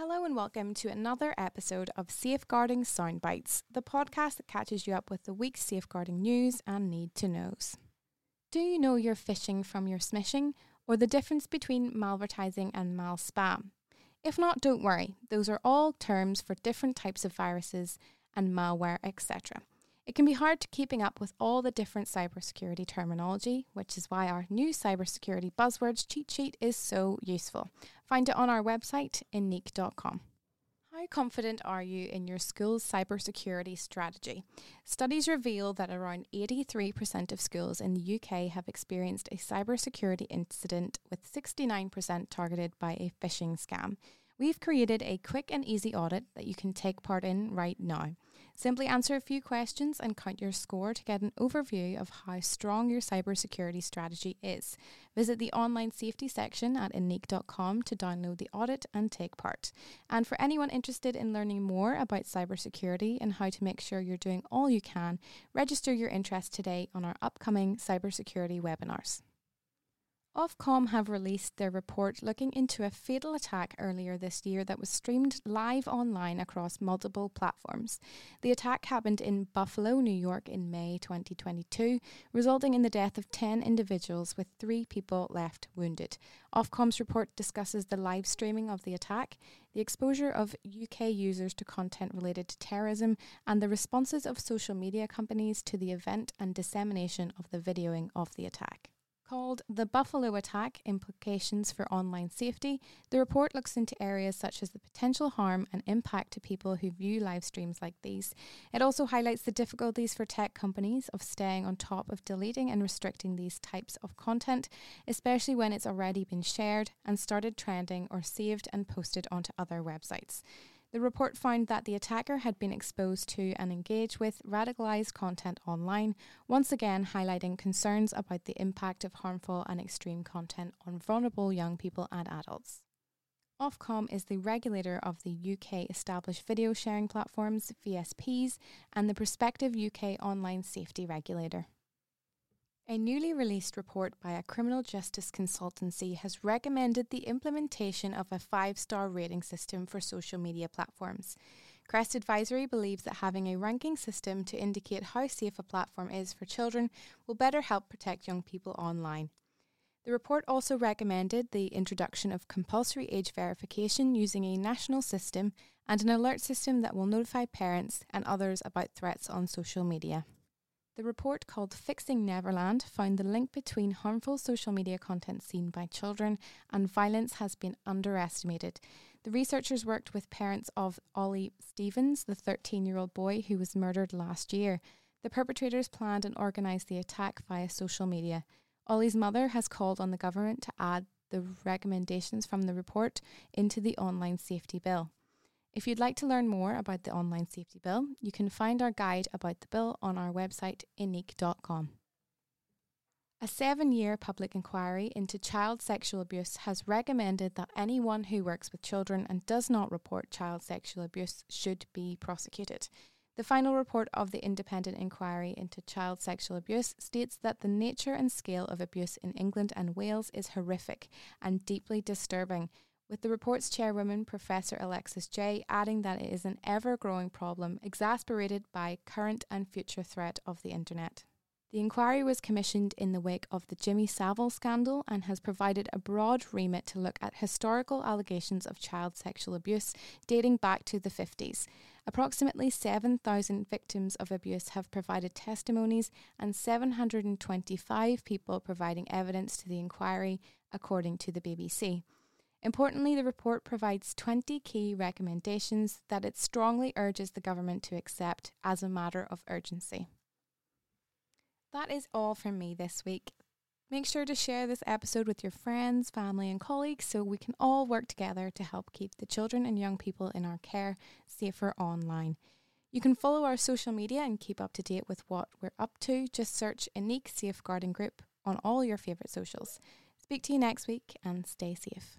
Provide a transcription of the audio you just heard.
Hello and welcome to another episode of Safeguarding Soundbites, the podcast that catches you up with the week's safeguarding news and need to knows. Do you know you're phishing from your smishing, or the difference between malvertising and mal spam? If not, don't worry, those are all terms for different types of viruses and malware, etc. It can be hard to keeping up with all the different cybersecurity terminology, which is why our new cybersecurity buzzwords cheat sheet is so useful. Find it on our website, ineqe.com. How confident are you in your school's cybersecurity strategy? Studies reveal that around 83% of schools in the UK have experienced a cybersecurity incident, with 69% targeted by a phishing scam. We've created a quick and easy audit that you can take part in right now. Simply answer a few questions and count your score to get an overview of how strong your cybersecurity strategy is. Visit the online safety section at ineqe.com to download the audit and take part. And for anyone interested in learning more about cybersecurity and how to make sure you're doing all you can, register your interest today on our upcoming cybersecurity webinars. Ofcom have released their report looking into a fatal attack earlier this year that was streamed live online across multiple platforms. The attack happened in Buffalo, New York in May 2022, resulting in the death of 10 individuals with 3 people left wounded. Ofcom's report discusses the live streaming of the attack, the exposure of UK users to content related to terrorism, and the responses of social media companies to the event and dissemination of the videoing of the attack. Called The Buffalo Attack Implications for Online Safety, the report looks into areas such as the potential harm and impact to people who view live streams like these. It also highlights the difficulties for tech companies of staying on top of deleting and restricting these types of content, especially when it's already been shared and started trending or saved and posted onto other websites. The report found that the attacker had been exposed to and engaged with radicalised content online, once again highlighting concerns about the impact of harmful and extreme content on vulnerable young people and adults. Ofcom is the regulator of the UK established video sharing platforms, VSPs, and the prospective UK online safety regulator. A newly released report by a criminal justice consultancy has recommended the implementation of a five star rating system for social media platforms. Crest Advisory believes that having a ranking system to indicate how safe a platform is for children will better help protect young people online. The report also recommended the introduction of compulsory age verification using a national system and an alert system that will notify parents and others about threats on social media. The report called Fixing Neverland found the link between harmful social media content seen by children and violence has been underestimated. The researchers worked with parents of Olly Stephens, the 13 year old boy who was murdered last year. The perpetrators planned and organised the attack via social media. Olly's mother has called on the government to add the recommendations from the report into the online safety bill. If you'd like to learn more about the online safety bill, you can find our guide about the bill on our website, ineqe.com. A seven year public inquiry into child sexual abuse has recommended that anyone who works with children and does not report child sexual abuse should be prosecuted. The final report of the independent inquiry into child sexual abuse states that the nature and scale of abuse in England and Wales is horrific and deeply disturbing with the report's chairwoman, Professor Alexis Jay, adding that it is an ever growing problem exasperated by current and future threat of the internet. The inquiry was commissioned in the wake of the Jimmy Savile scandal and has provided a broad remit to look at historical allegations of child sexual abuse dating back to the 50s. Approximately 7,000 victims of abuse have provided testimonies and 725 people providing evidence to the inquiry, according to the BBC. Importantly, the report provides 20 key recommendations that it strongly urges the government to accept as a matter of urgency. That is all from me this week. Make sure to share this episode with your friends, family, and colleagues so we can all work together to help keep the children and young people in our care safer online. You can follow our social media and keep up to date with what we're up to. Just search Ineqe Safeguarding Group on all your favourite socials. Speak to you next week and stay safe.